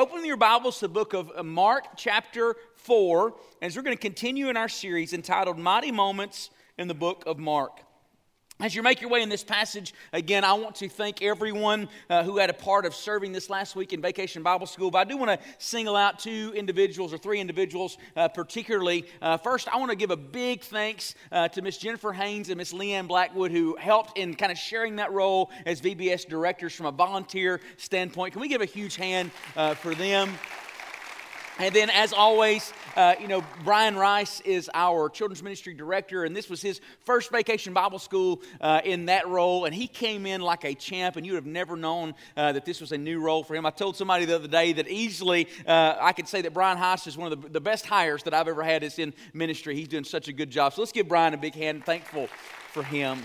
open your Bibles to the book of uh, Mark, chapter 4, as we're going to continue in our series entitled Mighty Moments in the book of Mark. As you make your way in this passage, again, I want to thank everyone uh, who had a part of serving this last week in Vacation Bible School. But I do want to single out two individuals or three individuals uh, particularly. Uh, first, I want to give a big thanks uh, to Miss Jennifer Haynes and Miss Leanne Blackwood, who helped in kind of sharing that role as VBS directors from a volunteer standpoint. Can we give a huge hand uh, for them? And then, as always, uh, you know, Brian Rice is our children's ministry director, and this was his first vacation Bible school uh, in that role. And he came in like a champ, and you would have never known uh, that this was a new role for him. I told somebody the other day that easily uh, I could say that Brian Rice is one of the, the best hires that I've ever had is in ministry. He's doing such a good job. So let's give Brian a big hand. Thankful for him.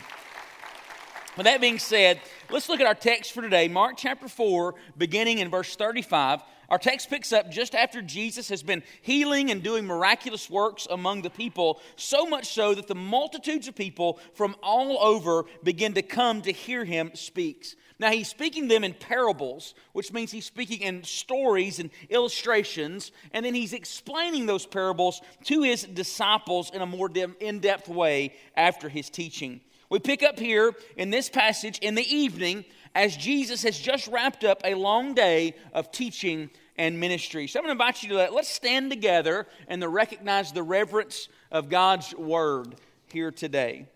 With that being said, let's look at our text for today, Mark chapter 4, beginning in verse 35. Our text picks up just after Jesus has been healing and doing miraculous works among the people, so much so that the multitudes of people from all over begin to come to hear him speak. Now, he's speaking them in parables, which means he's speaking in stories and illustrations, and then he's explaining those parables to his disciples in a more in depth way after his teaching. We pick up here in this passage in the evening as Jesus has just wrapped up a long day of teaching and ministry. So I'm going to invite you to let, let's stand together and to recognize the reverence of God's word here today.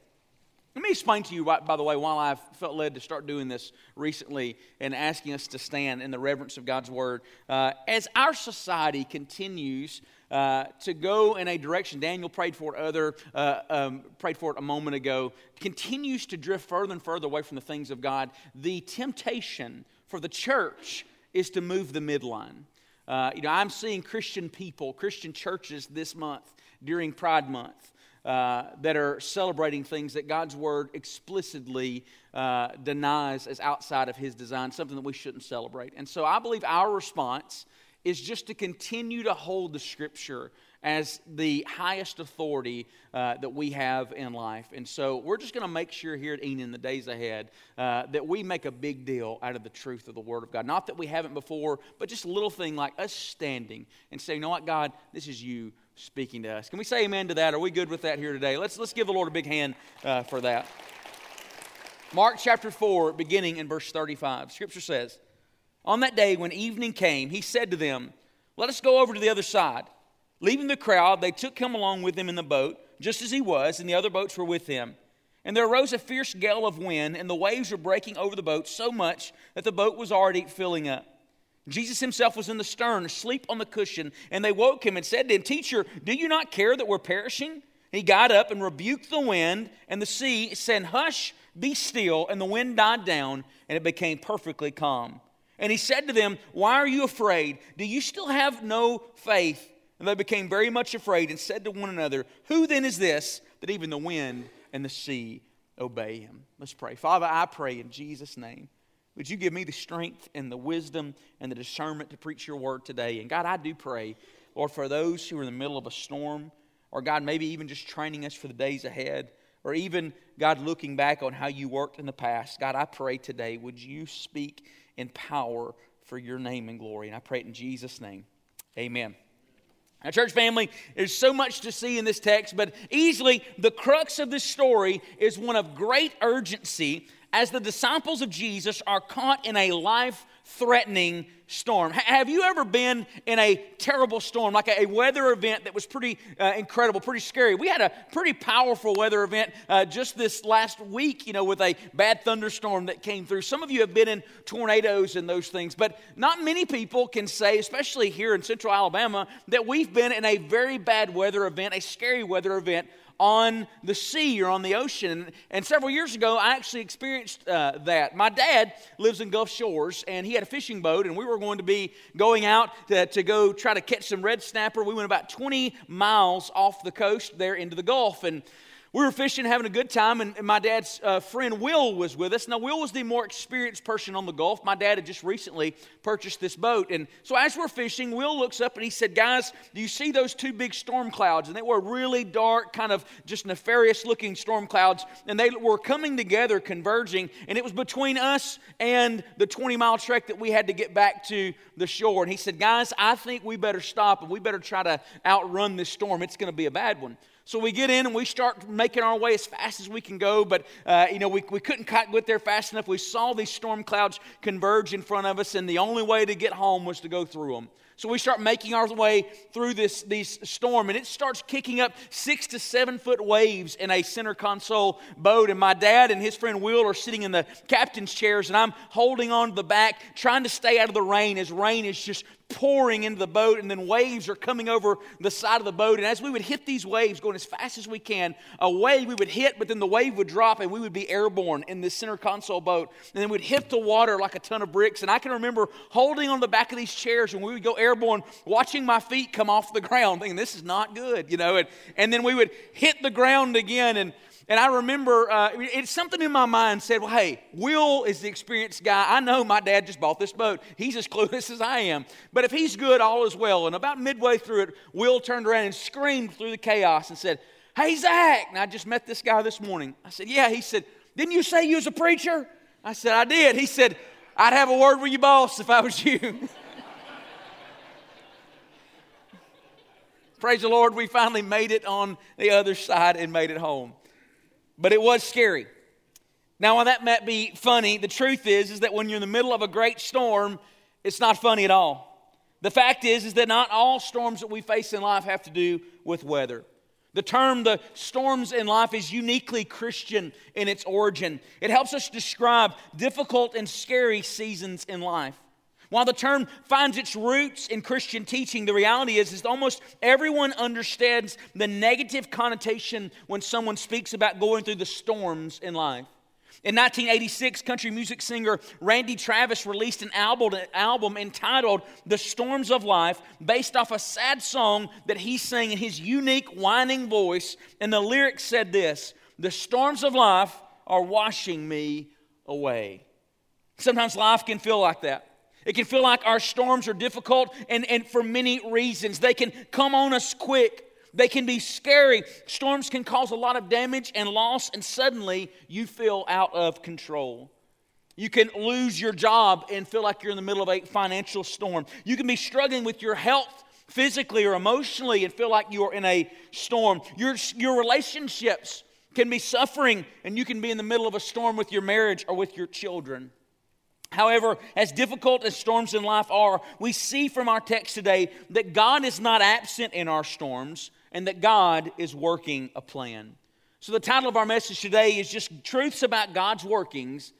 Let me explain to you, by the way, while I've felt led to start doing this recently and asking us to stand in the reverence of God's Word. Uh, as our society continues uh, to go in a direction, Daniel prayed for it, other uh, um, prayed for it a moment ago, continues to drift further and further away from the things of God. The temptation for the church is to move the midline. Uh, you know, I'm seeing Christian people, Christian churches this month during Pride Month. Uh, that are celebrating things that God's word explicitly uh, denies as outside of his design, something that we shouldn't celebrate. And so I believe our response is just to continue to hold the scripture as the highest authority uh, that we have in life. And so we're just going to make sure here at Enon in the days ahead uh, that we make a big deal out of the truth of the Word of God. Not that we haven't before, but just a little thing like us standing and saying, you know what, God, this is you speaking to us. Can we say amen to that? Are we good with that here today? Let's, let's give the Lord a big hand uh, for that. Mark chapter 4, beginning in verse 35. Scripture says, On that day when evening came, he said to them, Let us go over to the other side. Leaving the crowd, they took him along with them in the boat, just as he was, and the other boats were with him. And there arose a fierce gale of wind, and the waves were breaking over the boat so much that the boat was already filling up. Jesus himself was in the stern, asleep on the cushion, and they woke him and said to him, Teacher, do you not care that we're perishing? He got up and rebuked the wind and the sea, saying, Hush, be still. And the wind died down, and it became perfectly calm. And he said to them, Why are you afraid? Do you still have no faith? And they became very much afraid and said to one another, Who then is this that even the wind and the sea obey him? Let's pray. Father, I pray in Jesus' name. Would you give me the strength and the wisdom and the discernment to preach your word today? And God, I do pray, Lord, for those who are in the middle of a storm, or God, maybe even just training us for the days ahead, or even, God, looking back on how you worked in the past. God, I pray today, would you speak in power for your name and glory? And I pray it in Jesus' name. Amen. Now, church family, there's so much to see in this text, but easily the crux of this story is one of great urgency as the disciples of Jesus are caught in a life threatening storm. Have you ever been in a terrible storm, like a weather event that was pretty uh, incredible, pretty scary? We had a pretty powerful weather event uh, just this last week, you know, with a bad thunderstorm that came through. Some of you have been in tornadoes and those things, but not many people can say, especially here in central Alabama, that we've been in a very bad weather event, a scary weather event on the sea or on the ocean. And several years ago, I actually experienced uh, that. My dad lives in Gulf Shores, and he had a fishing boat, and we were going to be going out to, to go try to catch some red snapper. We went about 20 miles off the coast there into the Gulf. And We were fishing, having a good time, and, and my dad's uh, friend Will was with us. Now, Will was the more experienced person on the Gulf. My dad had just recently purchased this boat. And so, as we're fishing, Will looks up and he said, Guys, do you see those two big storm clouds? And they were really dark, kind of just nefarious looking storm clouds. And they were coming together, converging. And it was between us and the 20 mile trek that we had to get back to the shore. And he said, Guys, I think we better stop and we better try to outrun this storm. It's going to be a bad one. So we get in and we start making our way as fast as we can go, but uh, you know we, we couldn't get there fast enough. We saw these storm clouds converge in front of us, and the only way to get home was to go through them. So we start making our way through this, this storm, and it starts kicking up six to seven foot waves in a center console boat. And my dad and his friend Will are sitting in the captain's chairs, and I'm holding on to the back, trying to stay out of the rain as rain is just pouring into the boat, and then waves are coming over the side of the boat. And as we would hit these waves, going as fast as we can, a wave we would hit, but then the wave would drop, and we would be airborne in this center console boat. And then we'd hit the water like a ton of bricks. And I can remember holding on the back of these chairs when we would go airborne, watching my feet come off the ground, thinking, this is not good, you know. And, and then we would hit the ground again, and and I remember uh, it's something in my mind said, well, hey, Will is the experienced guy. I know my dad just bought this boat. He's as clueless as I am. But if he's good, all is well. And about midway through it, Will turned around and screamed through the chaos and said, hey, Zach. And I just met this guy this morning. I said, yeah. He said, didn't you say you was a preacher? I said, I did. He said, I'd have a word with you, boss if I was you. Praise the Lord, we finally made it on the other side and made it home but it was scary. Now, while that might be funny, the truth is, is that when you're in the middle of a great storm, it's not funny at all. The fact is, is that not all storms that we face in life have to do with weather. The term the storms in life is uniquely Christian in its origin. It helps us describe difficult and scary seasons in life. While the term finds its roots in Christian teaching, the reality is, is almost everyone understands the negative connotation when someone speaks about going through the storms in life. In 1986, country music singer Randy Travis released an album, an album entitled The Storms of Life, based off a sad song that he sang in his unique whining voice. And the lyrics said this The storms of life are washing me away. Sometimes life can feel like that. It can feel like our storms are difficult and, and for many reasons. They can come on us quick. They can be scary. Storms can cause a lot of damage and loss, and suddenly you feel out of control. You can lose your job and feel like you're in the middle of a financial storm. You can be struggling with your health physically or emotionally and feel like you're in a storm. Your, your relationships can be suffering, and you can be in the middle of a storm with your marriage or with your children. However, as difficult as storms in life are, we see from our text today that God is not absent in our storms and that God is working a plan. So, the title of our message today is just Truths About God's Workings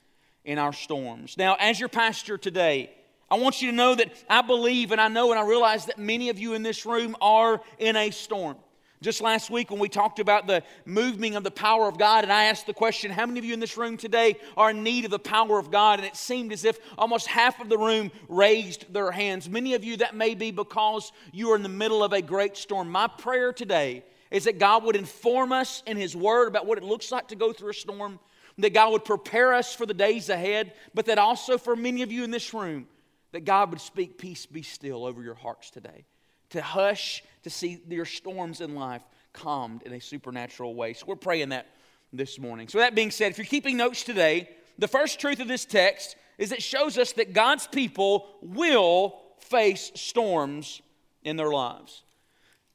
in Our Storms. Now, as your pastor today, I want you to know that I believe and I know and I realize that many of you in this room are in a storm. Just last week, when we talked about the moving of the power of God, and I asked the question, How many of you in this room today are in need of the power of God? And it seemed as if almost half of the room raised their hands. Many of you, that may be because you are in the middle of a great storm. My prayer today is that God would inform us in His Word about what it looks like to go through a storm, that God would prepare us for the days ahead, but that also for many of you in this room, that God would speak, Peace be still over your hearts today to hush, to see your storms in life calmed in a supernatural way. So we're praying that this morning. So, that being said, if you're keeping notes today, the first truth of this text is it shows us that God's people will face storms in their lives.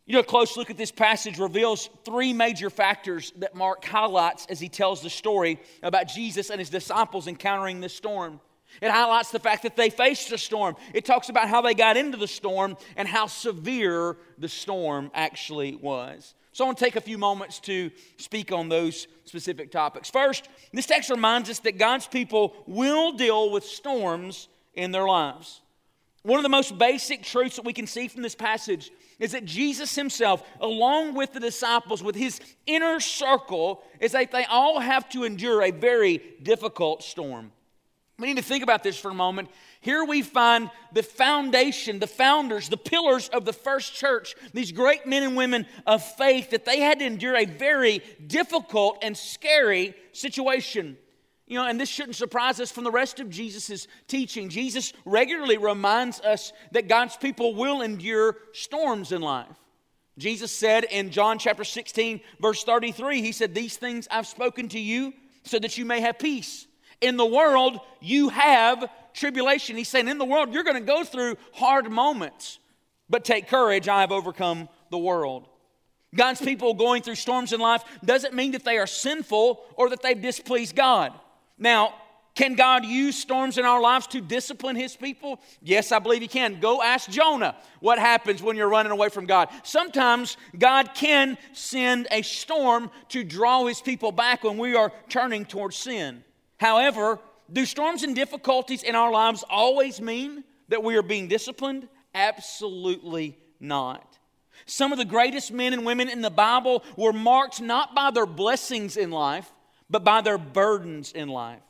You know, a close look at this passage reveals three major factors that Mark highlights as he tells the story about Jesus and his disciples encountering this storm. It highlights the fact that they faced a storm. It talks about how they got into the storm and how severe the storm actually was. So I want to take a few moments to speak on those specific topics. First, this text reminds us that God's people will deal with storms in their lives. One of the most basic truths that we can see from this passage is that Jesus himself, along with the disciples, with his inner circle, is that they all have to endure a very difficult storm. We need to think about this for a moment. Here we find the foundation, the founders, the pillars of the first church, these great men and women of faith, that they had to endure a very difficult and scary situation. You know, and this shouldn't surprise us from the rest of Jesus' teaching. Jesus regularly reminds us that God's people will endure storms in life. Jesus said in John chapter 16, verse 33, He said, These things I've spoken to you so that you may have peace. In the world, you have tribulation. He's saying, In the world, you're going to go through hard moments, but take courage. I have overcome the world. God's people going through storms in life doesn't mean that they are sinful or that they've displeased God. Now, can God use storms in our lives to discipline his people? Yes, I believe he can. Go ask Jonah what happens when you're running away from God. Sometimes God can send a storm to draw his people back when we are turning towards sin. However, do storms and difficulties in our lives always mean that we are being disciplined? Absolutely not. Some of the greatest men and women in the Bible were marked not by their blessings in life, but by their burdens in life.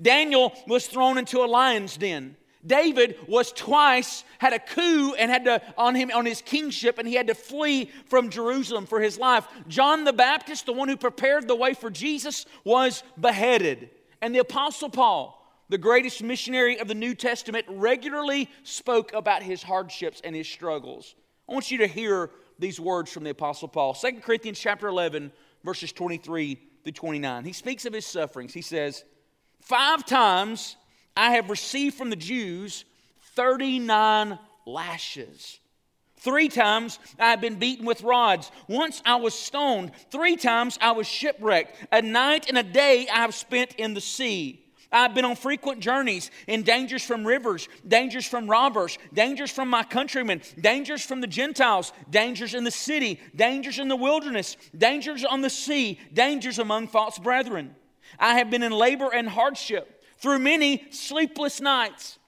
Daniel was thrown into a lion's den. David was twice had a coup and had to on him on his kingship and he had to flee from Jerusalem for his life. John the Baptist, the one who prepared the way for Jesus, was beheaded. And the apostle Paul, the greatest missionary of the New Testament, regularly spoke about his hardships and his struggles. I want you to hear these words from the apostle Paul. 2 Corinthians chapter 11 verses 23 through 29. He speaks of his sufferings. He says, Five times I have received from the Jews 39 lashes. Three times I have been beaten with rods. Once I was stoned. Three times I was shipwrecked. A night and a day I have spent in the sea. I've been on frequent journeys in dangers from rivers, dangers from robbers, dangers from my countrymen, dangers from the Gentiles, dangers in the city, dangers in the wilderness, dangers on the sea, dangers among false brethren. I have been in labor and hardship through many sleepless nights,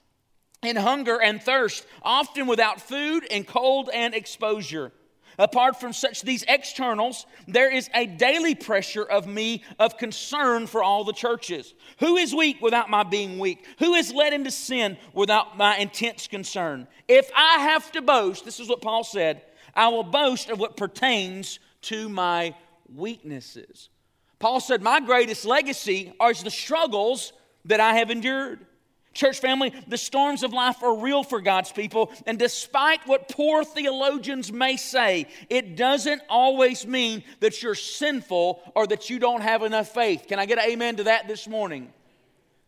in hunger and thirst, often without food and cold and exposure. Apart from such these externals, there is a daily pressure of me of concern for all the churches. Who is weak without my being weak? Who is led into sin without my intense concern? If I have to boast, this is what Paul said, I will boast of what pertains to my weaknesses. Paul said, My greatest legacy are the struggles that I have endured. Church family, the storms of life are real for God's people, and despite what poor theologians may say, it doesn't always mean that you're sinful or that you don't have enough faith. Can I get an amen to that this morning?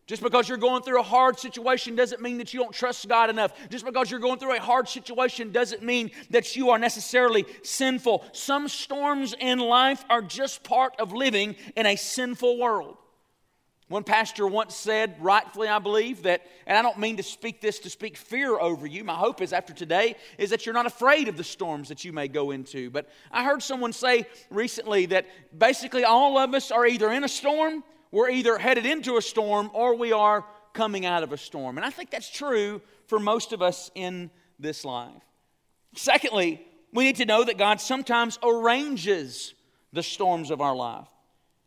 Just because you're going through a hard situation doesn't mean that you don't trust God enough. Just because you're going through a hard situation doesn't mean that you are necessarily sinful. Some storms in life are just part of living in a sinful world. One pastor once said, rightfully, I believe, that, and I don't mean to speak this to speak fear over you. My hope is after today is that you're not afraid of the storms that you may go into. But I heard someone say recently that basically all of us are either in a storm we're either headed into a storm or we are coming out of a storm. And I think that's true for most of us in this life. Secondly, we need to know that God sometimes arranges the storms of our life.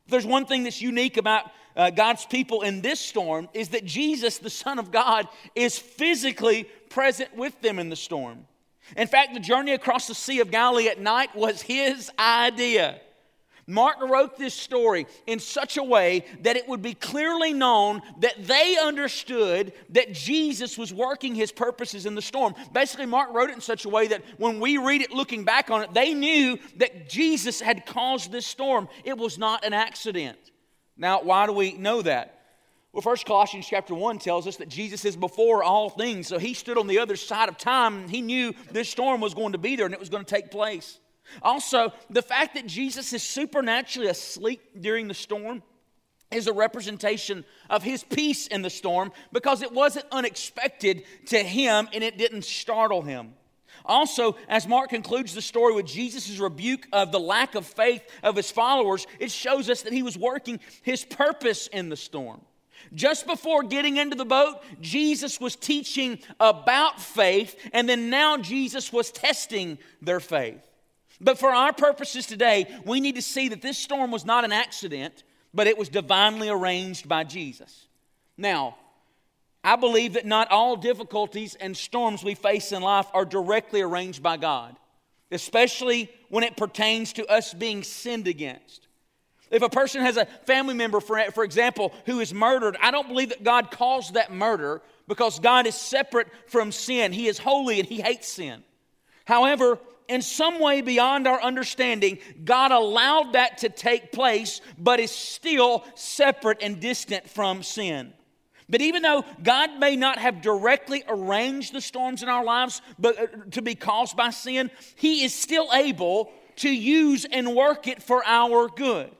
There's one thing that's unique about uh, God's people in this storm is that Jesus, the Son of God, is physically present with them in the storm. In fact, the journey across the Sea of Galilee at night was his idea. Mark wrote this story in such a way that it would be clearly known that they understood that Jesus was working his purposes in the storm. Basically, Mark wrote it in such a way that when we read it looking back on it, they knew that Jesus had caused this storm. It was not an accident. Now, why do we know that? Well, first Colossians chapter 1 tells us that Jesus is before all things. So he stood on the other side of time and he knew this storm was going to be there and it was going to take place. Also, the fact that Jesus is supernaturally asleep during the storm is a representation of his peace in the storm because it wasn't unexpected to him and it didn't startle him. Also, as Mark concludes the story with Jesus' rebuke of the lack of faith of his followers, it shows us that he was working his purpose in the storm. Just before getting into the boat, Jesus was teaching about faith, and then now Jesus was testing their faith. But for our purposes today, we need to see that this storm was not an accident, but it was divinely arranged by Jesus. Now, I believe that not all difficulties and storms we face in life are directly arranged by God, especially when it pertains to us being sinned against. If a person has a family member, for, for example, who is murdered, I don't believe that God caused that murder because God is separate from sin. He is holy and He hates sin. However, in some way beyond our understanding, God allowed that to take place, but is still separate and distant from sin. But even though God may not have directly arranged the storms in our lives but, uh, to be caused by sin, He is still able to use and work it for our good.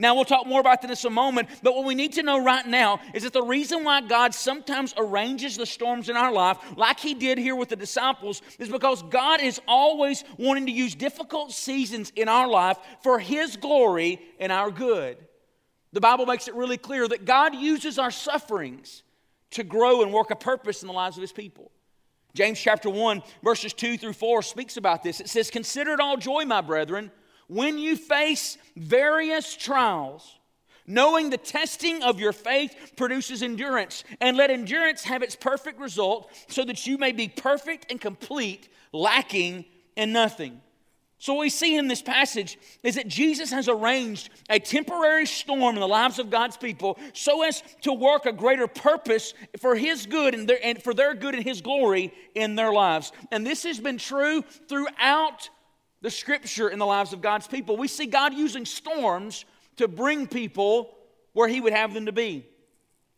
Now, we'll talk more about this in a moment, but what we need to know right now is that the reason why God sometimes arranges the storms in our life, like He did here with the disciples, is because God is always wanting to use difficult seasons in our life for His glory and our good. The Bible makes it really clear that God uses our sufferings to grow and work a purpose in the lives of His people. James chapter 1, verses 2 through 4 speaks about this. It says, Consider it all joy, my brethren when you face various trials, knowing the testing of your faith produces endurance, and let endurance have its perfect result, so that you may be perfect and complete, lacking in nothing. So, what we see in this passage is that Jesus has arranged a temporary storm in the lives of God's people so as to work a greater purpose for His good and, their, and for their good and His glory in their lives. And this has been true throughout the scripture in the lives of God's people. We see God using storms to bring people where He would have them to be.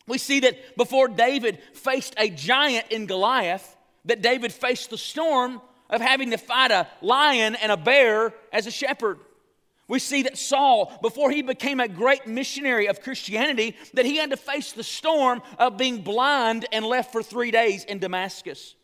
We see that before David faced a giant in Goliath, that David faced the storm of having to fight a lion and a bear as a shepherd. We see that Saul, before he became a great missionary of Christianity, that he had to face the storm of being blind and left for three days in Damascus.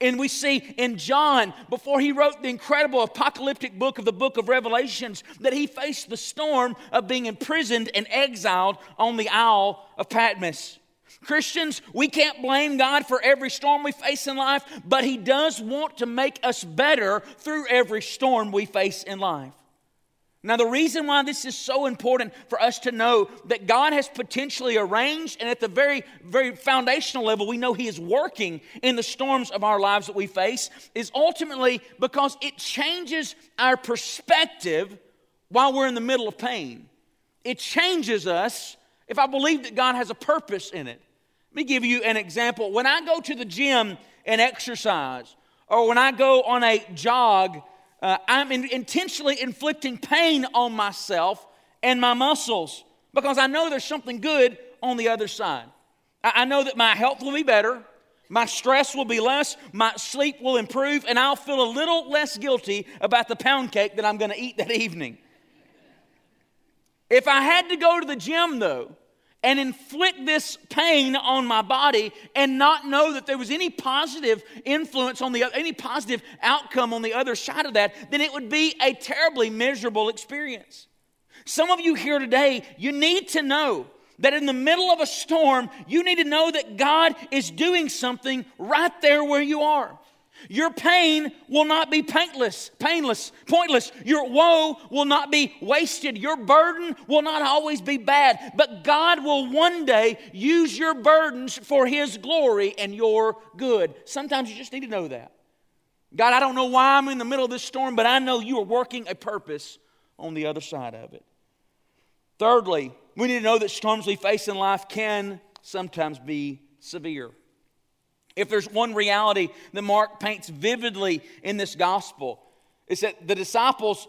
And we see in John, before he wrote the incredible apocalyptic book of the book of Revelations, that he faced the storm of being imprisoned and exiled on the Isle of Patmos. Christians, we can't blame God for every storm we face in life, but He does want to make us better through every storm we face in life. Now, the reason why this is so important for us to know that God has potentially arranged, and at the very, very foundational level, we know He is working in the storms of our lives that we face, is ultimately because it changes our perspective while we're in the middle of pain. It changes us if I believe that God has a purpose in it. Let me give you an example. When I go to the gym and exercise, or when I go on a jog, uh, I'm in, intentionally inflicting pain on myself and my muscles because I know there's something good on the other side. I, I know that my health will be better, my stress will be less, my sleep will improve, and I'll feel a little less guilty about the pound cake that I'm going to eat that evening. If I had to go to the gym, though, and inflict this pain on my body and not know that there was any positive influence on the any positive outcome on the other side of that, then it would be a terribly miserable experience. Some of you here today, you need to know that in the middle of a storm, you need to know that God is doing something right there where you are. Your pain will not be painless, painless, pointless. Your woe will not be wasted. Your burden will not always be bad. But God will one day use your burdens for His glory and your good. Sometimes you just need to know that. God, I don't know why I'm in the middle of this storm, but I know you are working a purpose on the other side of it. Thirdly, we need to know that storms we face in life can sometimes be severe. If there's one reality that Mark paints vividly in this gospel, it's that the disciples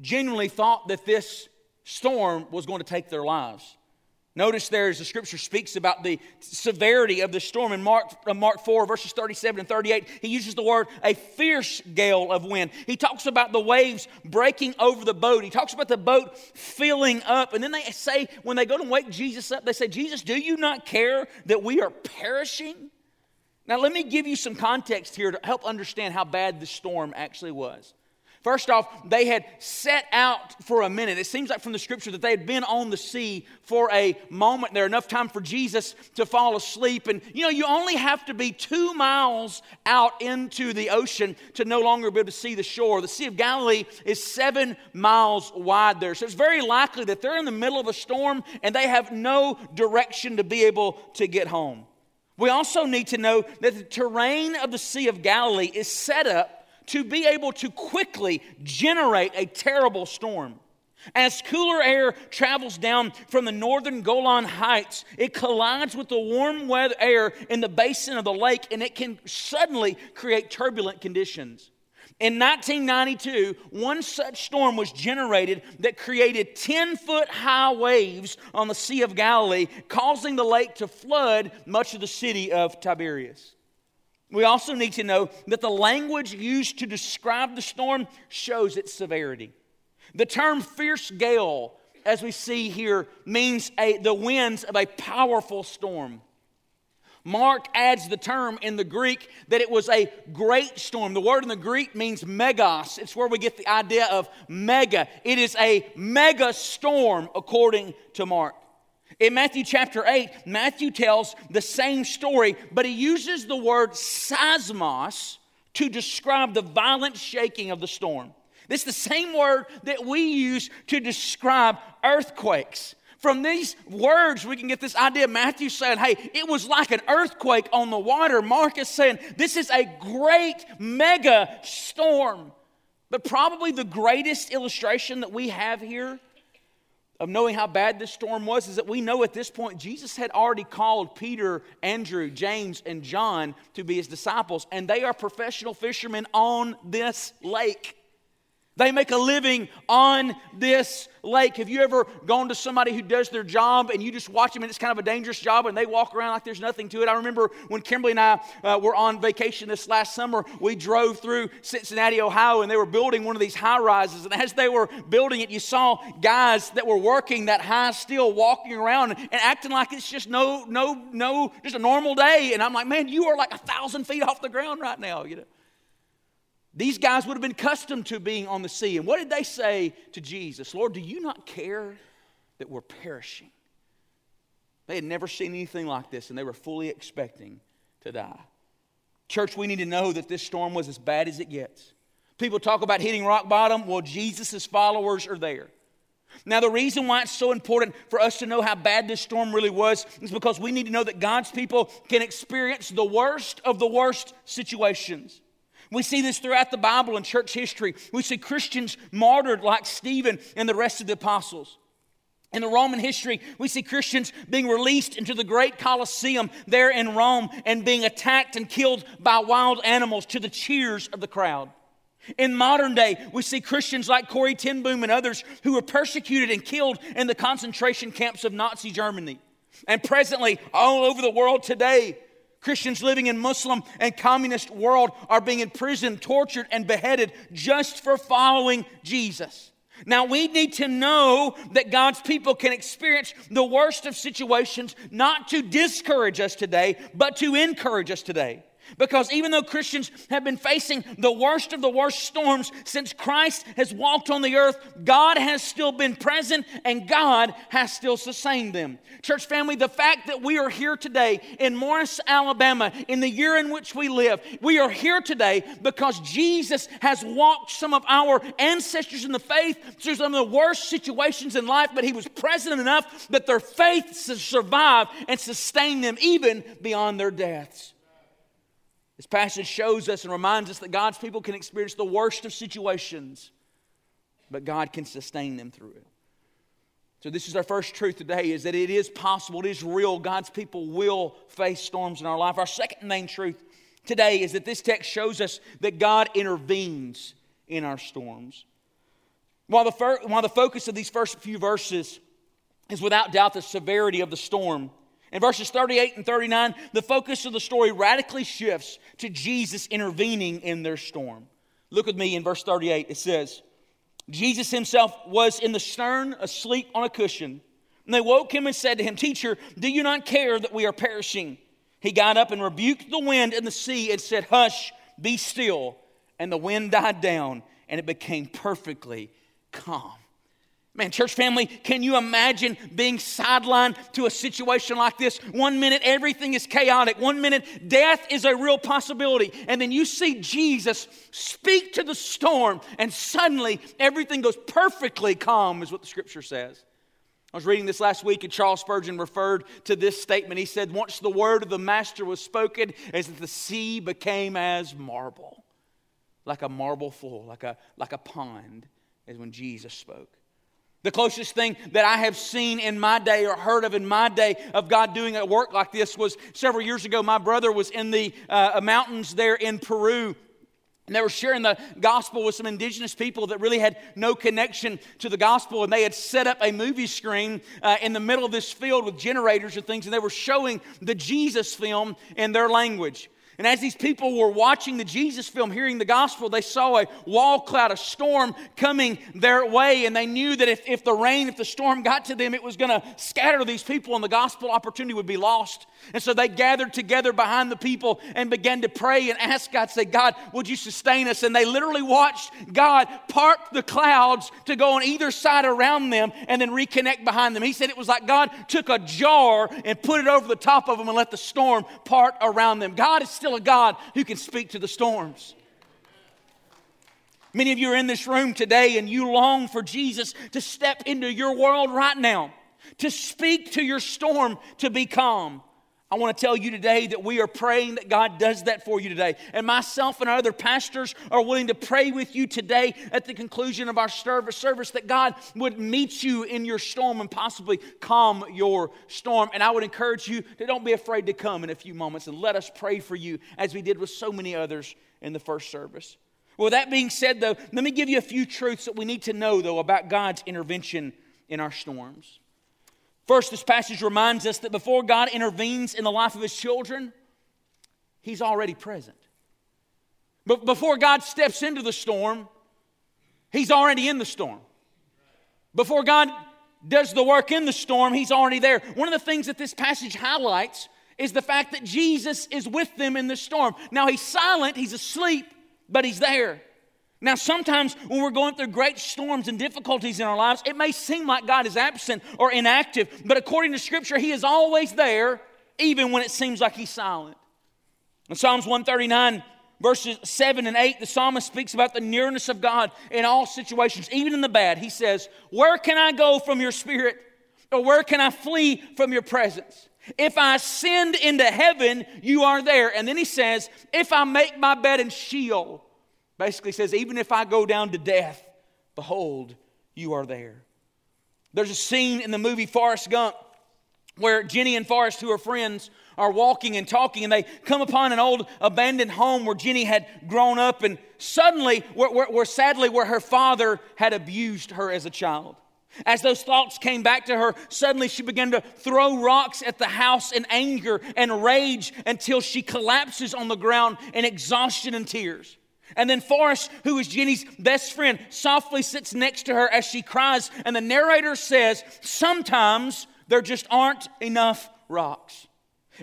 genuinely thought that this storm was going to take their lives. Notice there as the scripture speaks about the severity of the storm in Mark, uh, Mark 4, verses 37 and 38. He uses the word a fierce gale of wind. He talks about the waves breaking over the boat. He talks about the boat filling up. And then they say, when they go to wake Jesus up, they say, Jesus, do you not care that we are perishing? Now, let me give you some context here to help understand how bad the storm actually was. First off, they had set out for a minute. It seems like from the scripture that they had been on the sea for a moment there, enough time for Jesus to fall asleep. And you know, you only have to be two miles out into the ocean to no longer be able to see the shore. The Sea of Galilee is seven miles wide there. So it's very likely that they're in the middle of a storm and they have no direction to be able to get home. We also need to know that the terrain of the Sea of Galilee is set up to be able to quickly generate a terrible storm. As cooler air travels down from the northern Golan Heights, it collides with the warm weather air in the basin of the lake and it can suddenly create turbulent conditions. In 1992, one such storm was generated that created 10 foot high waves on the Sea of Galilee, causing the lake to flood much of the city of Tiberias. We also need to know that the language used to describe the storm shows its severity. The term fierce gale, as we see here, means a, the winds of a powerful storm. Mark adds the term in the Greek that it was a great storm. The word in the Greek means megas. It's where we get the idea of mega. It is a mega storm, according to Mark. In Matthew chapter 8, Matthew tells the same story, but he uses the word seismos to describe the violent shaking of the storm. This is the same word that we use to describe earthquakes. From these words, we can get this idea. Matthew saying, hey, it was like an earthquake on the water. Mark is saying, this is a great mega storm. But probably the greatest illustration that we have here of knowing how bad this storm was is that we know at this point Jesus had already called Peter, Andrew, James, and John to be his disciples, and they are professional fishermen on this lake. They make a living on this lake. Have you ever gone to somebody who does their job and you just watch them and it's kind of a dangerous job and they walk around like there's nothing to it? I remember when Kimberly and I uh, were on vacation this last summer, we drove through Cincinnati, Ohio, and they were building one of these high rises. And as they were building it, you saw guys that were working that high steel walking around and acting like it's just no, no, no, just a normal day. And I'm like, man, you are like a thousand feet off the ground right now, you know. These guys would have been accustomed to being on the sea. And what did they say to Jesus? Lord, do you not care that we're perishing? They had never seen anything like this, and they were fully expecting to die. Church, we need to know that this storm was as bad as it gets. People talk about hitting rock bottom. Well, Jesus' followers are there. Now, the reason why it's so important for us to know how bad this storm really was is because we need to know that God's people can experience the worst of the worst situations. We see this throughout the Bible and church history. We see Christians martyred like Stephen and the rest of the apostles. In the Roman history, we see Christians being released into the great Colosseum there in Rome and being attacked and killed by wild animals to the cheers of the crowd. In modern day, we see Christians like Corrie ten Boom and others who were persecuted and killed in the concentration camps of Nazi Germany. And presently, all over the world today, Christians living in Muslim and communist world are being imprisoned, tortured, and beheaded just for following Jesus. Now, we need to know that God's people can experience the worst of situations, not to discourage us today, but to encourage us today. Because even though Christians have been facing the worst of the worst storms since Christ has walked on the earth, God has still been present and God has still sustained them. Church family, the fact that we are here today in Morris, Alabama, in the year in which we live, we are here today because Jesus has walked some of our ancestors in the faith through some of the worst situations in life, but He was present enough that their faith survived and sustained them even beyond their deaths. This passage shows us and reminds us that God's people can experience the worst of situations, but God can sustain them through it. So this is our first truth today is that it is possible, it is real. God's people will face storms in our life. Our second main truth today is that this text shows us that God intervenes in our storms. While the, fir- while the focus of these first few verses is without doubt the severity of the storm, in verses 38 and 39, the focus of the story radically shifts to Jesus intervening in their storm. Look with me in verse 38. It says, Jesus himself was in the stern, asleep on a cushion. And they woke him and said to him, Teacher, do you not care that we are perishing? He got up and rebuked the wind and the sea and said, Hush, be still. And the wind died down, and it became perfectly calm. Man, church family, can you imagine being sidelined to a situation like this? One minute everything is chaotic, one minute death is a real possibility, and then you see Jesus speak to the storm, and suddenly everything goes perfectly calm, is what the scripture says. I was reading this last week, and Charles Spurgeon referred to this statement. He said, Once the word of the Master was spoken, as if the sea became as marble, like a marble floor, like a, like a pond, as when Jesus spoke. The closest thing that I have seen in my day or heard of in my day of God doing a work like this was several years ago. My brother was in the uh, mountains there in Peru and they were sharing the gospel with some indigenous people that really had no connection to the gospel. And they had set up a movie screen uh, in the middle of this field with generators and things. And they were showing the Jesus film in their language. And as these people were watching the Jesus film, hearing the gospel, they saw a wall cloud, a storm coming their way. And they knew that if, if the rain, if the storm got to them, it was going to scatter these people and the gospel opportunity would be lost. And so they gathered together behind the people and began to pray and ask God, say, God, would you sustain us? And they literally watched God part the clouds to go on either side around them and then reconnect behind them. He said it was like God took a jar and put it over the top of them and let the storm part around them. God is still a God who can speak to the storms. Many of you are in this room today and you long for Jesus to step into your world right now, to speak to your storm to be calm. I want to tell you today that we are praying that God does that for you today. And myself and our other pastors are willing to pray with you today at the conclusion of our service, service that God would meet you in your storm and possibly calm your storm. And I would encourage you to don't be afraid to come in a few moments and let us pray for you as we did with so many others in the first service. Well, that being said, though, let me give you a few truths that we need to know, though, about God's intervention in our storms. First, this passage reminds us that before God intervenes in the life of his children, he's already present. But before God steps into the storm, he's already in the storm. Before God does the work in the storm, he's already there. One of the things that this passage highlights is the fact that Jesus is with them in the storm. Now, he's silent, he's asleep, but he's there. Now, sometimes when we're going through great storms and difficulties in our lives, it may seem like God is absent or inactive, but according to Scripture, He is always there, even when it seems like He's silent. In Psalms 139, verses 7 and 8, the psalmist speaks about the nearness of God in all situations, even in the bad. He says, Where can I go from your spirit? Or where can I flee from your presence? If I ascend into heaven, you are there. And then he says, If I make my bed in Sheol, Basically says, even if I go down to death, behold, you are there. There's a scene in the movie Forrest Gump where Jenny and Forrest, who are friends, are walking and talking, and they come upon an old abandoned home where Jenny had grown up, and suddenly, where, where, where, sadly, where her father had abused her as a child. As those thoughts came back to her, suddenly she began to throw rocks at the house in anger and rage until she collapses on the ground in exhaustion and tears. And then Forrest, who is Jenny's best friend, softly sits next to her as she cries. And the narrator says, Sometimes there just aren't enough rocks.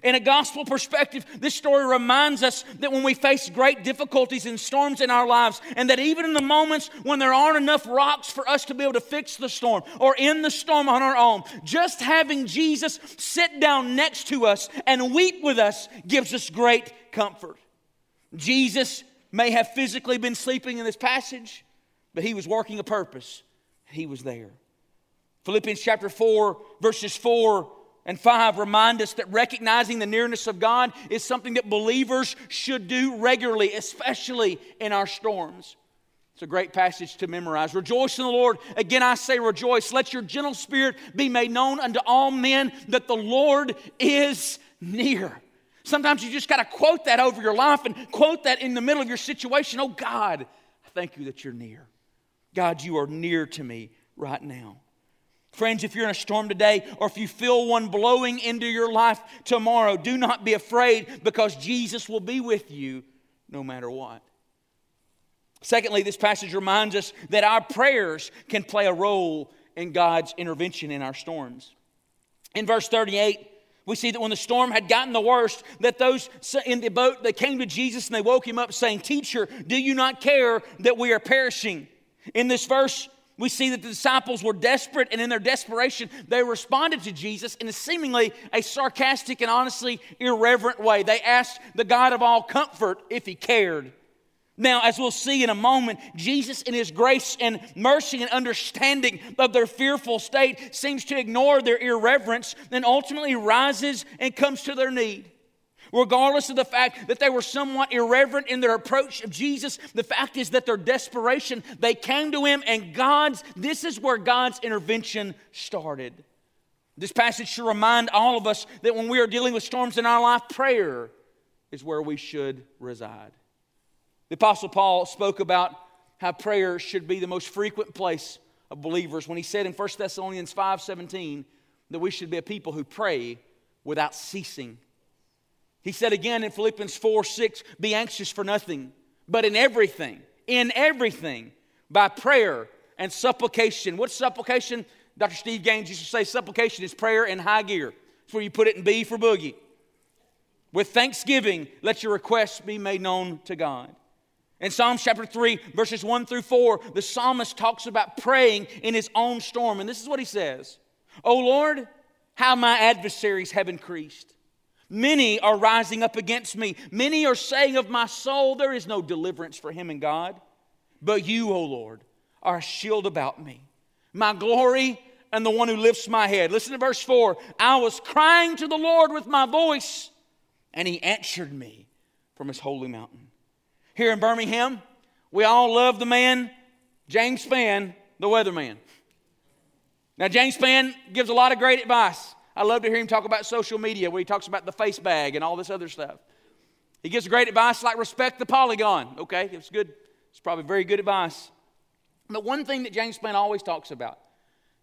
In a gospel perspective, this story reminds us that when we face great difficulties and storms in our lives, and that even in the moments when there aren't enough rocks for us to be able to fix the storm or in the storm on our own, just having Jesus sit down next to us and weep with us gives us great comfort. Jesus may have physically been sleeping in this passage, but he was working a purpose. He was there. Philippians chapter 4, verses 4 and 5 remind us that recognizing the nearness of God is something that believers should do regularly, especially in our storms. It's a great passage to memorize. Rejoice in the Lord. Again, I say rejoice. Let your gentle spirit be made known unto all men that the Lord is near. Sometimes you just got to quote that over your life and quote that in the middle of your situation. Oh, God, I thank you that you're near. God, you are near to me right now. Friends, if you're in a storm today or if you feel one blowing into your life tomorrow, do not be afraid because Jesus will be with you no matter what. Secondly, this passage reminds us that our prayers can play a role in God's intervention in our storms. In verse 38, we see that when the storm had gotten the worst, that those in the boat, they came to Jesus and they woke him up saying, Teacher, do you not care that we are perishing? In this verse, we see that the disciples were desperate, and in their desperation, they responded to Jesus in a seemingly a sarcastic and honestly irreverent way. They asked the God of all comfort if he cared. Now, as we'll see in a moment, Jesus, in his grace and mercy and understanding of their fearful state, seems to ignore their irreverence and ultimately rises and comes to their need. Regardless of the fact that they were somewhat irreverent in their approach of Jesus, the fact is that their desperation, they came to him, and God's, this is where God's intervention started. This passage should remind all of us that when we are dealing with storms in our life, prayer is where we should reside. The Apostle Paul spoke about how prayer should be the most frequent place of believers when he said in 1 Thessalonians 5 17 that we should be a people who pray without ceasing. He said again in Philippians 4 6, be anxious for nothing, but in everything, in everything, by prayer and supplication. What's supplication? Dr. Steve Gaines used to say supplication is prayer in high gear. It's where you put it in B for boogie. With thanksgiving, let your requests be made known to God. In Psalms chapter 3, verses 1 through 4, the psalmist talks about praying in his own storm. And this is what he says O Lord, how my adversaries have increased. Many are rising up against me. Many are saying of my soul, There is no deliverance for him in God. But you, O Lord, are a shield about me, my glory and the one who lifts my head. Listen to verse 4 I was crying to the Lord with my voice, and he answered me from his holy mountain here in Birmingham, we all love the man, James Spann, the weatherman. Now, James Spann gives a lot of great advice. I love to hear him talk about social media where he talks about the face bag and all this other stuff. He gives great advice like respect the polygon. Okay, it's good. It's probably very good advice. But one thing that James Spann always talks about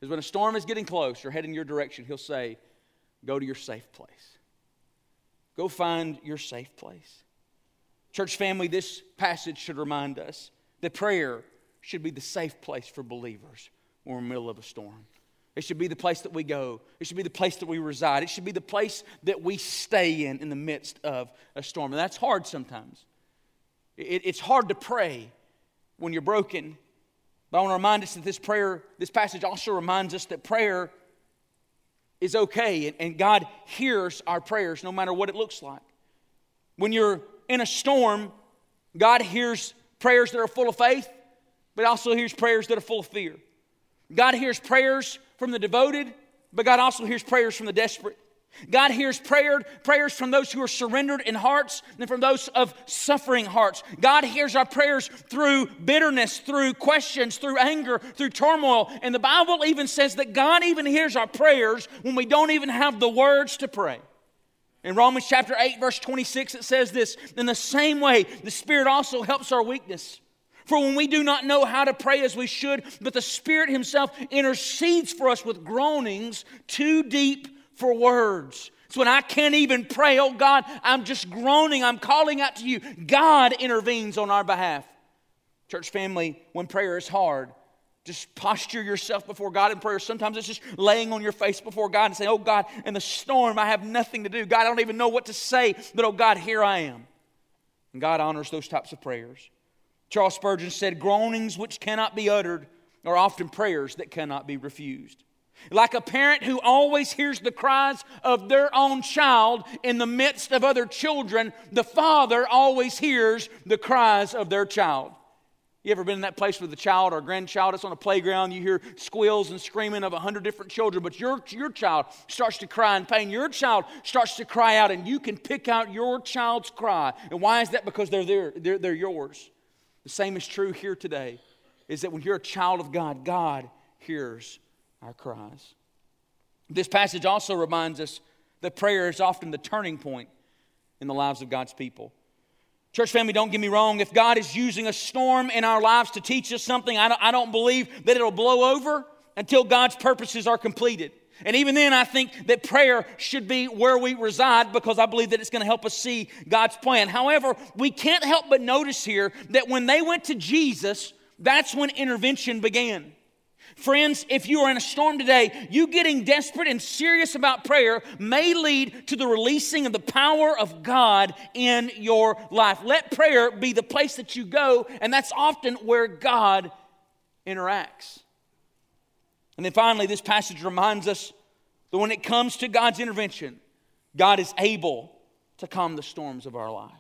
is when a storm is getting close or heading your direction, he'll say, Go to your safe place. Go find your safe place. Church family, this passage should remind us that prayer should be the safe place for believers when we're in the middle of a storm. It should be the place that we go. It should be the place that we reside. It should be the place that we stay in in the midst of a storm. And that's hard sometimes. It, it's hard to pray when you're broken. But I want to remind us that this prayer, this passage also reminds us that prayer is okay and, and God hears our prayers no matter what it looks like. When you're in a storm, God hears prayers that are full of faith, but also hears prayers that are full of fear. God hears prayers from the devoted, but God also hears prayers from the desperate. God hears prayer, prayers from those who are surrendered in hearts and from those of suffering hearts. God hears our prayers through bitterness, through questions, through anger, through turmoil. And the Bible even says that God even hears our prayers when we don't even have the words to pray. In Romans chapter 8, verse 26, it says this In the same way, the Spirit also helps our weakness. For when we do not know how to pray as we should, but the Spirit Himself intercedes for us with groanings too deep for words. It's when I can't even pray, oh God, I'm just groaning, I'm calling out to you. God intervenes on our behalf. Church family, when prayer is hard, just posture yourself before God in prayer. Sometimes it's just laying on your face before God and saying, Oh God, in the storm, I have nothing to do. God, I don't even know what to say, but oh God, here I am. And God honors those types of prayers. Charles Spurgeon said, Groanings which cannot be uttered are often prayers that cannot be refused. Like a parent who always hears the cries of their own child in the midst of other children, the father always hears the cries of their child. You ever been in that place with a child or a grandchild? It's on a playground. You hear squeals and screaming of a hundred different children, but your, your child starts to cry in pain. Your child starts to cry out, and you can pick out your child's cry. And why is that? Because they're there, they're, they're yours. The same is true here today, is that when you're a child of God, God hears our cries. This passage also reminds us that prayer is often the turning point in the lives of God's people. Church family, don't get me wrong. If God is using a storm in our lives to teach us something, I don't, I don't believe that it'll blow over until God's purposes are completed. And even then, I think that prayer should be where we reside because I believe that it's going to help us see God's plan. However, we can't help but notice here that when they went to Jesus, that's when intervention began. Friends, if you are in a storm today, you getting desperate and serious about prayer may lead to the releasing of the power of God in your life. Let prayer be the place that you go, and that's often where God interacts. And then finally, this passage reminds us that when it comes to God's intervention, God is able to calm the storms of our life.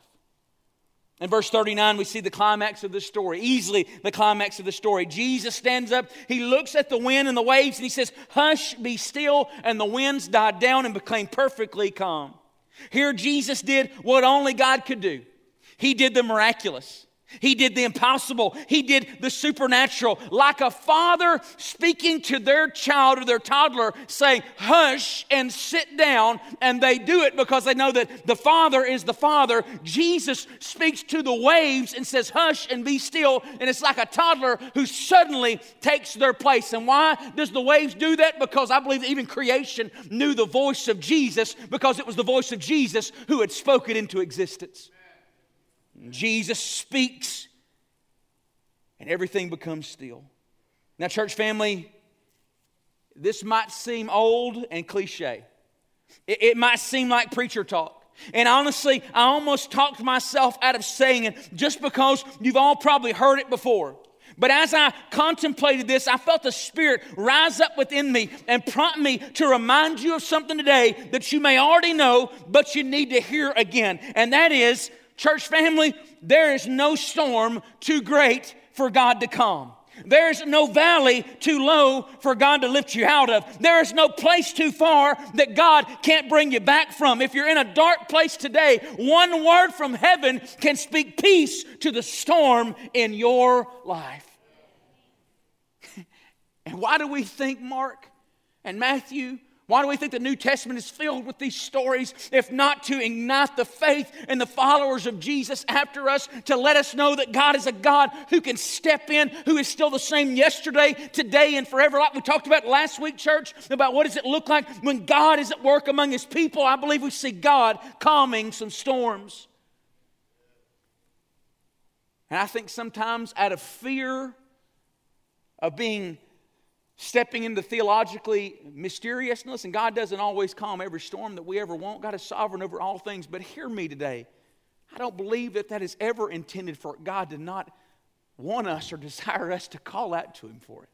In verse 39, we see the climax of the story, easily the climax of the story. Jesus stands up, he looks at the wind and the waves, and he says, Hush, be still. And the winds died down and became perfectly calm. Here, Jesus did what only God could do. He did the miraculous. He did the impossible. He did the supernatural. Like a father speaking to their child or their toddler, saying, Hush and sit down. And they do it because they know that the Father is the Father. Jesus speaks to the waves and says, Hush and be still. And it's like a toddler who suddenly takes their place. And why does the waves do that? Because I believe that even creation knew the voice of Jesus because it was the voice of Jesus who had spoken into existence. Jesus speaks, and everything becomes still. Now, church family, this might seem old and cliche. It, it might seem like preacher talk. And honestly, I almost talked myself out of saying it just because you've all probably heard it before. But as I contemplated this, I felt the Spirit rise up within me and prompt me to remind you of something today that you may already know, but you need to hear again. And that is Church family, there is no storm too great for God to calm. There's no valley too low for God to lift you out of. There is no place too far that God can't bring you back from. If you're in a dark place today, one word from heaven can speak peace to the storm in your life. and why do we think Mark and Matthew why do we think the New Testament is filled with these stories, if not to ignite the faith in the followers of Jesus after us, to let us know that God is a God who can step in, who is still the same yesterday, today, and forever? Like we talked about last week, church, about what does it look like when God is at work among his people. I believe we see God calming some storms. And I think sometimes out of fear of being stepping into theologically mysteriousness, and God doesn't always calm every storm that we ever want. God is sovereign over all things. But hear me today. I don't believe that that is ever intended for God to not want us or desire us to call out to Him for it,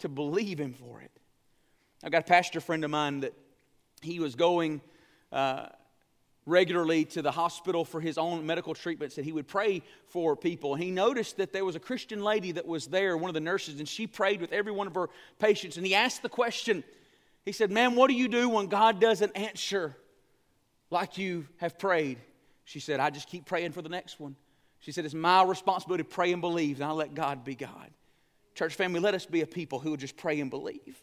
to believe Him for it. I've got a pastor friend of mine that he was going uh, regularly to the hospital for his own medical treatments and he would pray for people. And he noticed that there was a Christian lady that was there, one of the nurses, and she prayed with every one of her patients. And he asked the question, he said, Ma'am, what do you do when God doesn't answer like you have prayed? She said, I just keep praying for the next one. She said, It's my responsibility to pray and believe, and I let God be God. Church family, let us be a people who will just pray and believe.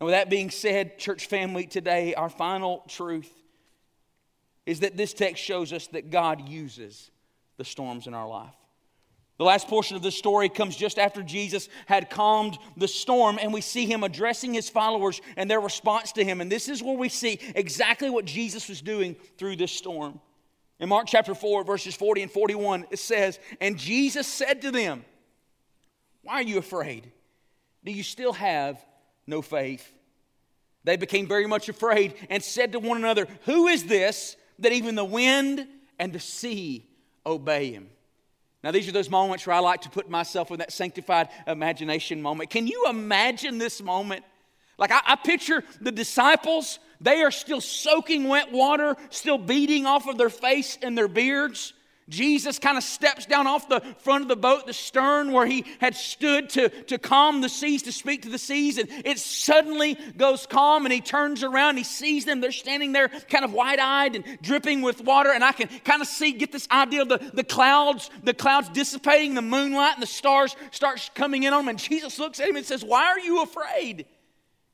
And with that being said, church family, today our final truth is that this text shows us that God uses the storms in our life. The last portion of this story comes just after Jesus had calmed the storm, and we see him addressing his followers and their response to him. And this is where we see exactly what Jesus was doing through this storm. In Mark chapter 4, verses 40 and 41, it says, And Jesus said to them, Why are you afraid? Do you still have no faith. They became very much afraid and said to one another, Who is this that even the wind and the sea obey him? Now, these are those moments where I like to put myself in that sanctified imagination moment. Can you imagine this moment? Like, I, I picture the disciples, they are still soaking wet water, still beating off of their face and their beards. Jesus kind of steps down off the front of the boat, the stern where he had stood to, to calm the seas, to speak to the seas, and it suddenly goes calm and he turns around, he sees them, they're standing there kind of wide-eyed and dripping with water, and I can kind of see, get this idea of the, the clouds, the clouds dissipating, the moonlight and the stars start coming in on them, and Jesus looks at him and says, Why are you afraid?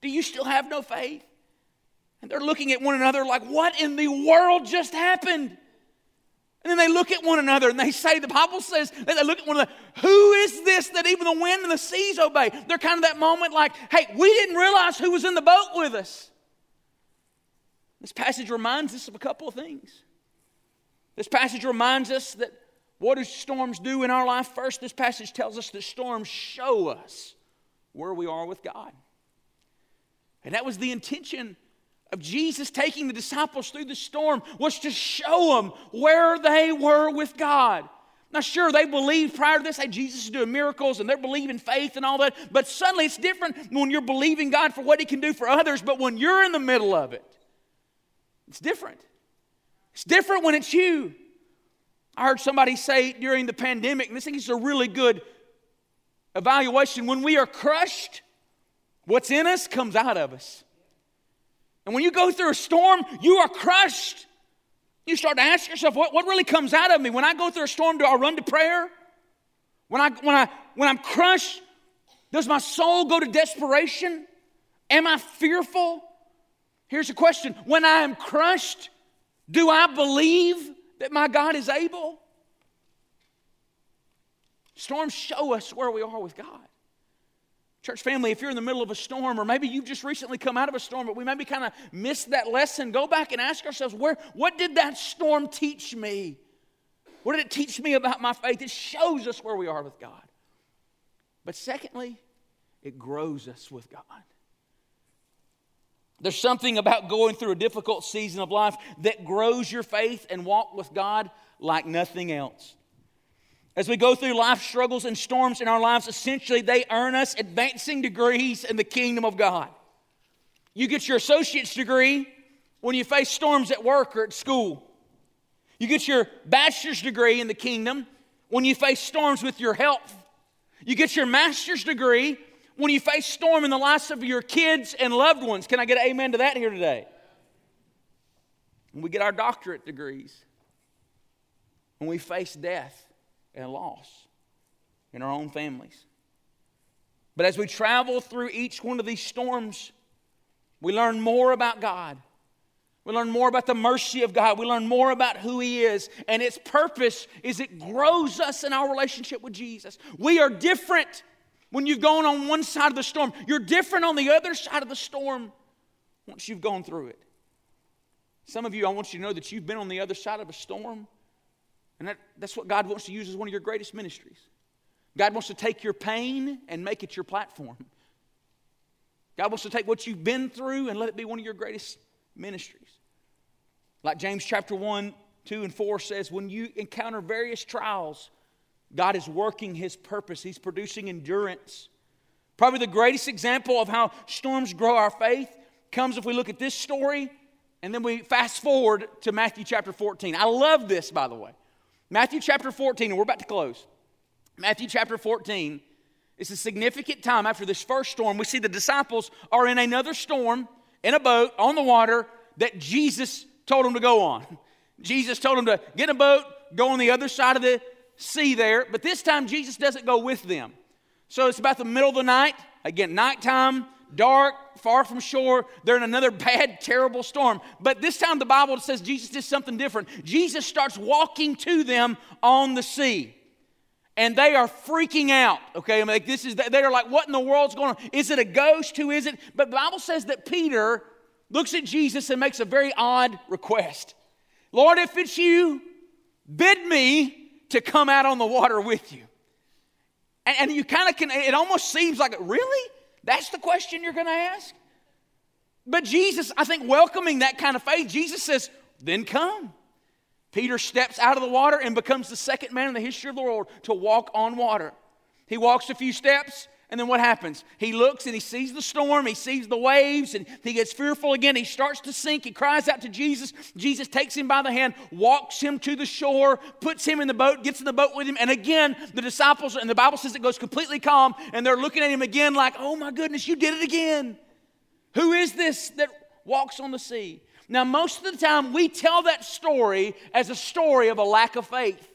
Do you still have no faith? And they're looking at one another like, What in the world just happened? And then they look at one another and they say, the Bible says, that they look at one another, who is this that even the wind and the seas obey? They're kind of that moment like, hey, we didn't realize who was in the boat with us. This passage reminds us of a couple of things. This passage reminds us that what do storms do in our life? First, this passage tells us that storms show us where we are with God. And that was the intention of Jesus taking the disciples through the storm was to show them where they were with God. Now, sure, they believed prior to this, hey, Jesus is doing miracles and they're believing faith and all that. But suddenly it's different when you're believing God for what He can do for others, but when you're in the middle of it, it's different. It's different when it's you. I heard somebody say during the pandemic, and I think it's a really good evaluation when we are crushed, what's in us comes out of us. And when you go through a storm, you are crushed. You start to ask yourself, what, what really comes out of me? When I go through a storm, do I run to prayer? When, I, when, I, when I'm crushed, does my soul go to desperation? Am I fearful? Here's a question When I am crushed, do I believe that my God is able? Storms show us where we are with God. Church family, if you're in the middle of a storm, or maybe you've just recently come out of a storm, but we maybe kind of missed that lesson, go back and ask ourselves, where, what did that storm teach me? What did it teach me about my faith? It shows us where we are with God. But secondly, it grows us with God. There's something about going through a difficult season of life that grows your faith and walk with God like nothing else. As we go through life struggles and storms in our lives, essentially they earn us advancing degrees in the kingdom of God. You get your associate's degree when you face storms at work or at school. You get your bachelor's degree in the kingdom when you face storms with your health. You get your master's degree when you face storm in the lives of your kids and loved ones. Can I get amen to that here today? When we get our doctorate degrees, when we face death and loss in our own families. But as we travel through each one of these storms, we learn more about God. We learn more about the mercy of God. We learn more about who He is. And its purpose is it grows us in our relationship with Jesus. We are different when you've gone on one side of the storm. You're different on the other side of the storm once you've gone through it. Some of you, I want you to know that you've been on the other side of a storm. And that, that's what God wants to use as one of your greatest ministries. God wants to take your pain and make it your platform. God wants to take what you've been through and let it be one of your greatest ministries. Like James chapter 1, 2, and 4 says, when you encounter various trials, God is working his purpose, he's producing endurance. Probably the greatest example of how storms grow our faith comes if we look at this story and then we fast forward to Matthew chapter 14. I love this, by the way. Matthew chapter 14, and we're about to close. Matthew chapter 14 is a significant time after this first storm. We see the disciples are in another storm in a boat on the water that Jesus told them to go on. Jesus told them to get in a boat, go on the other side of the sea there, but this time Jesus doesn't go with them. So it's about the middle of the night, again, nighttime, dark, far from shore. They're in another bad, terrible storm. But this time the Bible says Jesus did something different. Jesus starts walking to them on the sea. And they are freaking out. Okay, I mean, like this is they're like, what in the world's going on? Is it a ghost? Who is it? But the Bible says that Peter looks at Jesus and makes a very odd request. Lord, if it's you, bid me to come out on the water with you. And, and you kind of can, it almost seems like, really? That's the question you're going to ask? But Jesus, I think, welcoming that kind of faith, Jesus says, then come. Peter steps out of the water and becomes the second man in the history of the world to walk on water. He walks a few steps, and then what happens? He looks and he sees the storm, he sees the waves, and he gets fearful again. He starts to sink. He cries out to Jesus. Jesus takes him by the hand, walks him to the shore, puts him in the boat, gets in the boat with him. And again, the disciples, and the Bible says it goes completely calm, and they're looking at him again like, oh my goodness, you did it again. Who is this that walks on the sea? Now, most of the time, we tell that story as a story of a lack of faith.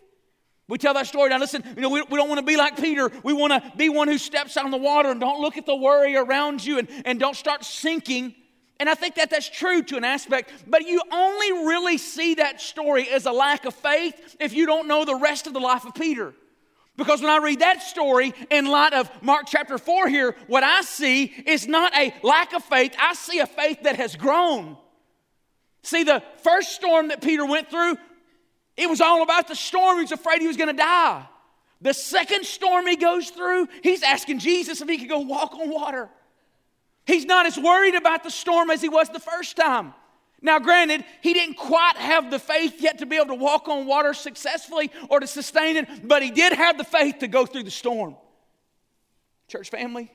We tell that story. Now, listen, you know, we, we don't want to be like Peter. We want to be one who steps out on the water and don't look at the worry around you and, and don't start sinking. And I think that that's true to an aspect, but you only really see that story as a lack of faith if you don't know the rest of the life of Peter. Because when I read that story in light of Mark chapter 4 here, what I see is not a lack of faith, I see a faith that has grown. See, the first storm that Peter went through it was all about the storm. He was afraid he was going to die. The second storm he goes through, he's asking Jesus if he could go walk on water. He's not as worried about the storm as he was the first time. Now, granted, he didn't quite have the faith yet to be able to walk on water successfully or to sustain it, but he did have the faith to go through the storm. Church family,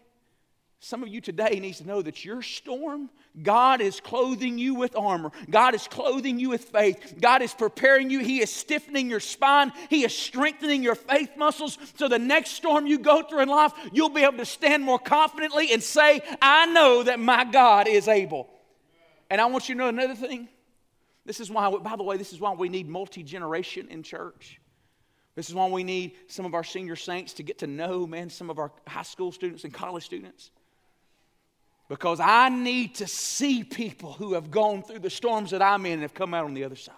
Some of you today needs to know that your storm, God is clothing you with armor. God is clothing you with faith. God is preparing you. He is stiffening your spine. He is strengthening your faith muscles. So the next storm you go through in life, you'll be able to stand more confidently and say, I know that my God is able. And I want you to know another thing. This is why, by the way, this is why we need multi generation in church. This is why we need some of our senior saints to get to know, man, some of our high school students and college students because I need to see people who have gone through the storms that I'm in and have come out on the other side.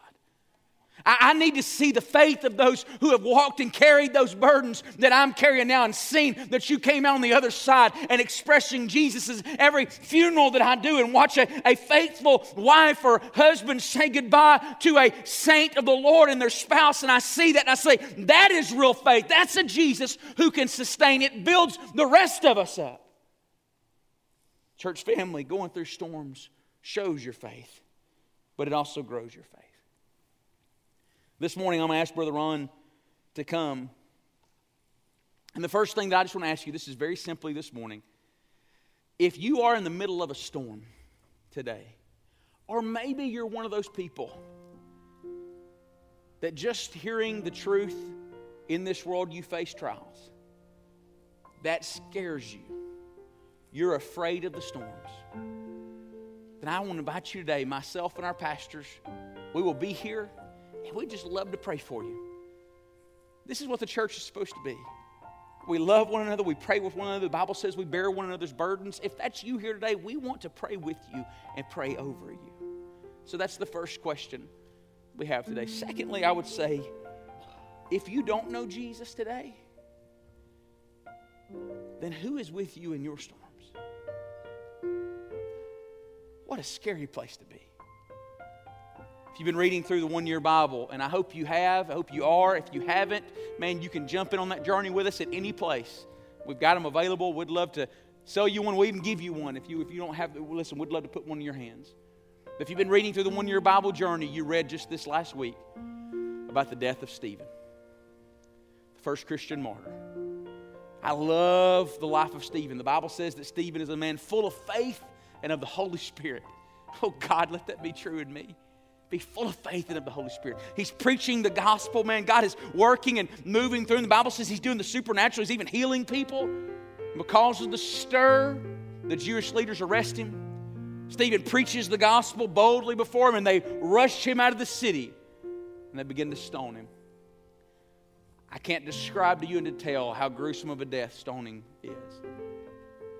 I, need to see the faith of those who have walked and carried those burdens that I'm carrying now and seen that you came out on the other side and expressing Jesus' every funeral that I do and watch a, a faithful wife or husband say goodbye to a saint of the Lord and their spouse. And I see that and I say, that is real faith. That's a Jesus who can sustain it, builds the rest of us up. Church family, going through storms shows your faith, but it also grows your faith. This morning, I'm going to ask Brother Ron to come. And the first thing that I just want to ask you this is very simply this morning. If you are in the middle of a storm today, or maybe you're one of those people that just hearing the truth in this world you face trials, that scares you you're afraid of the storms, then I want to invite you today, myself and our pastors, we will be here and we just love to pray for you. This is what the church is supposed to be. We love one another. We pray with one another. The Bible says we bear one another's burdens. If that's you here today, we want to pray with you and pray over you. So that's the first question we have today. Secondly, I would say if you don't know Jesus today, then who is with you in your storm? What a scary place to be. If you've been reading through the one year Bible, and I hope you have, I hope you are. If you haven't, man, you can jump in on that journey with us at any place. We've got them available. We'd love to sell you one. We'll even give you one if you, if you don't have, listen, we'd love to put one in your hands. If you've been reading through the one year Bible journey, you read just this last week about the death of Stephen, the first Christian martyr. I love the life of Stephen. The Bible says that Stephen is a man full of faith and of the Holy Spirit. Oh God, let that be true in me. Be full of faith and of the Holy Spirit. He's preaching the gospel, man. God is working and moving through. And the Bible says he's doing the supernatural. He's even healing people. Because of the stir, the Jewish leaders arrest him. Stephen preaches the gospel boldly before him, and they rush him out of the city and they begin to stone him. I can't describe to you in detail how gruesome of a death stoning is.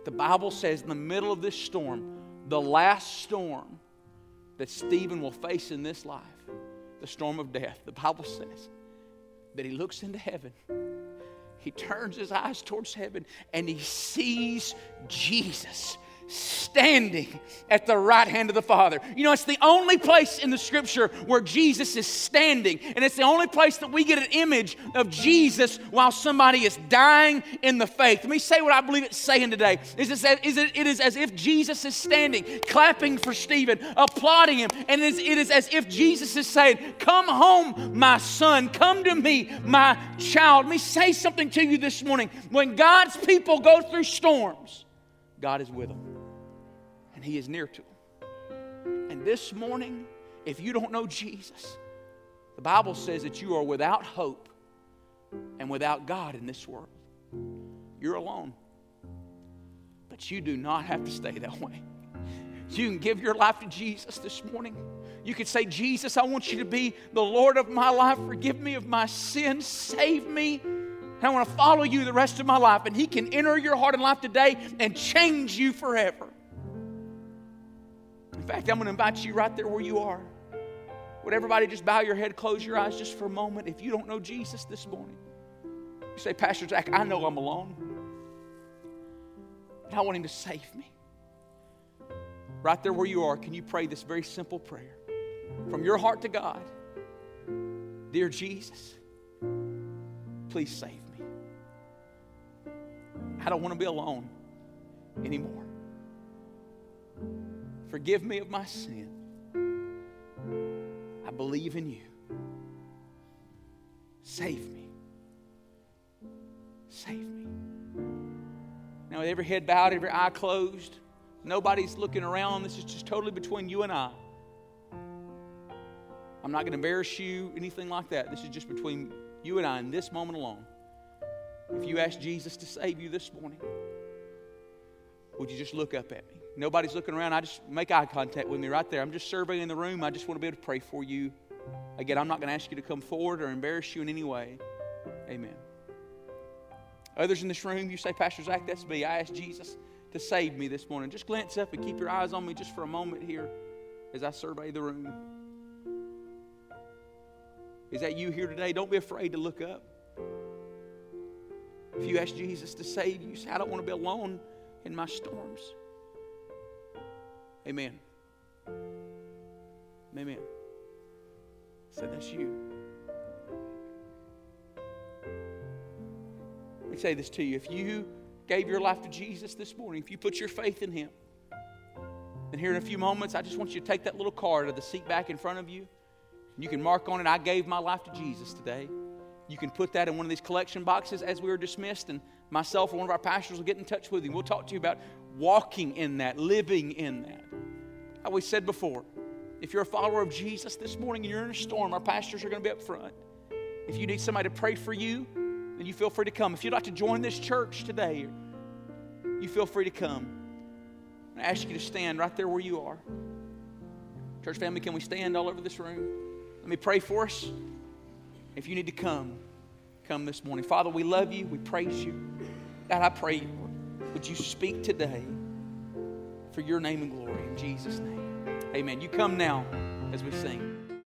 The Bible says in the middle of this storm, the last storm that Stephen will face in this life, the storm of death, the Bible says that he looks into heaven. He turns his eyes towards heaven and he sees Jesus standing at the right hand of the Father. You know, it's the only place in the scripture where Jesus is standing, and it's the only place that we get an image of Jesus while somebody is dying in the faith. Let me say what I believe it's saying today. Is it, is it, it is as if Jesus is standing, clapping for Stephen, applauding him, and it is, it is as if Jesus is saying, Come home, my son, come to me, my child. Let me say something to you this morning. When God's people go through storms, God is with them and He is near to them. And this morning, if you don't know Jesus, the Bible says that you are without hope and without God in this world. You're alone. But you do not have to stay that way. You can give your life to Jesus this morning. You could say, Jesus, I want you to be the Lord of my life. Forgive me of my sins. Save me. I want to follow you the rest of my life. And He can enter your heart and life today and change you forever. In fact, I'm going to invite you right there where you are. Would everybody just bow your head, close your eyes just for a moment if you don't know Jesus this morning? You say, Pastor Jack, I know I'm alone, but I want Him to save me. Right there where you are, can you pray this very simple prayer from your heart to God? Dear Jesus, please save me. I don't want to be alone anymore. Forgive me of my sin. I believe in you. Save me. Save me. Now, with every head bowed, every eye closed, nobody's looking around. This is just totally between you and I. I'm not going to embarrass you, anything like that. This is just between you and I in this moment alone. If you ask Jesus to save you this morning, would you just look up at me? Nobody's looking around. I just make eye contact with me right there. I'm just surveying the room. I just want to be able to pray for you. Again, I'm not going to ask you to come forward or embarrass you in any way. Amen. Others in this room, you say, Pastor Zach, that's me. I asked Jesus to save me this morning. Just glance up and keep your eyes on me just for a moment here as I survey the room. Is that you here today? Don't be afraid to look up. If you ask Jesus to save you, say, I don't want to be alone in my storms. Amen. Amen. Said that's you. Let me say this to you. If you gave your life to Jesus this morning, if you put your faith in Him, and here in a few moments, I just want you to take that little card of the seat back in front of you. And You can mark on it, I gave my life to Jesus today. You can put that in one of these collection boxes as we are dismissed, and myself or one of our pastors will get in touch with you. We'll talk to you about walking in that, living in that. I always said before, if you're a follower of Jesus this morning and you're in a storm, our pastors are going to be up front. If you need somebody to pray for you, then you feel free to come. If you'd like to join this church today, you feel free to come. I ask you to stand right there where you are. Church family, can we stand all over this room? Let me pray for us. If you need to come, come this morning. Father, we love you. We praise you. God, I pray, would you speak today for your name and glory in Jesus' name? Amen. You come now as we sing.